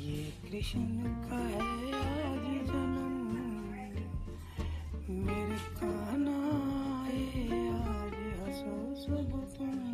ये कृष्ण का है आज जन्म। मेरे कहना आए आज हसो सब तुम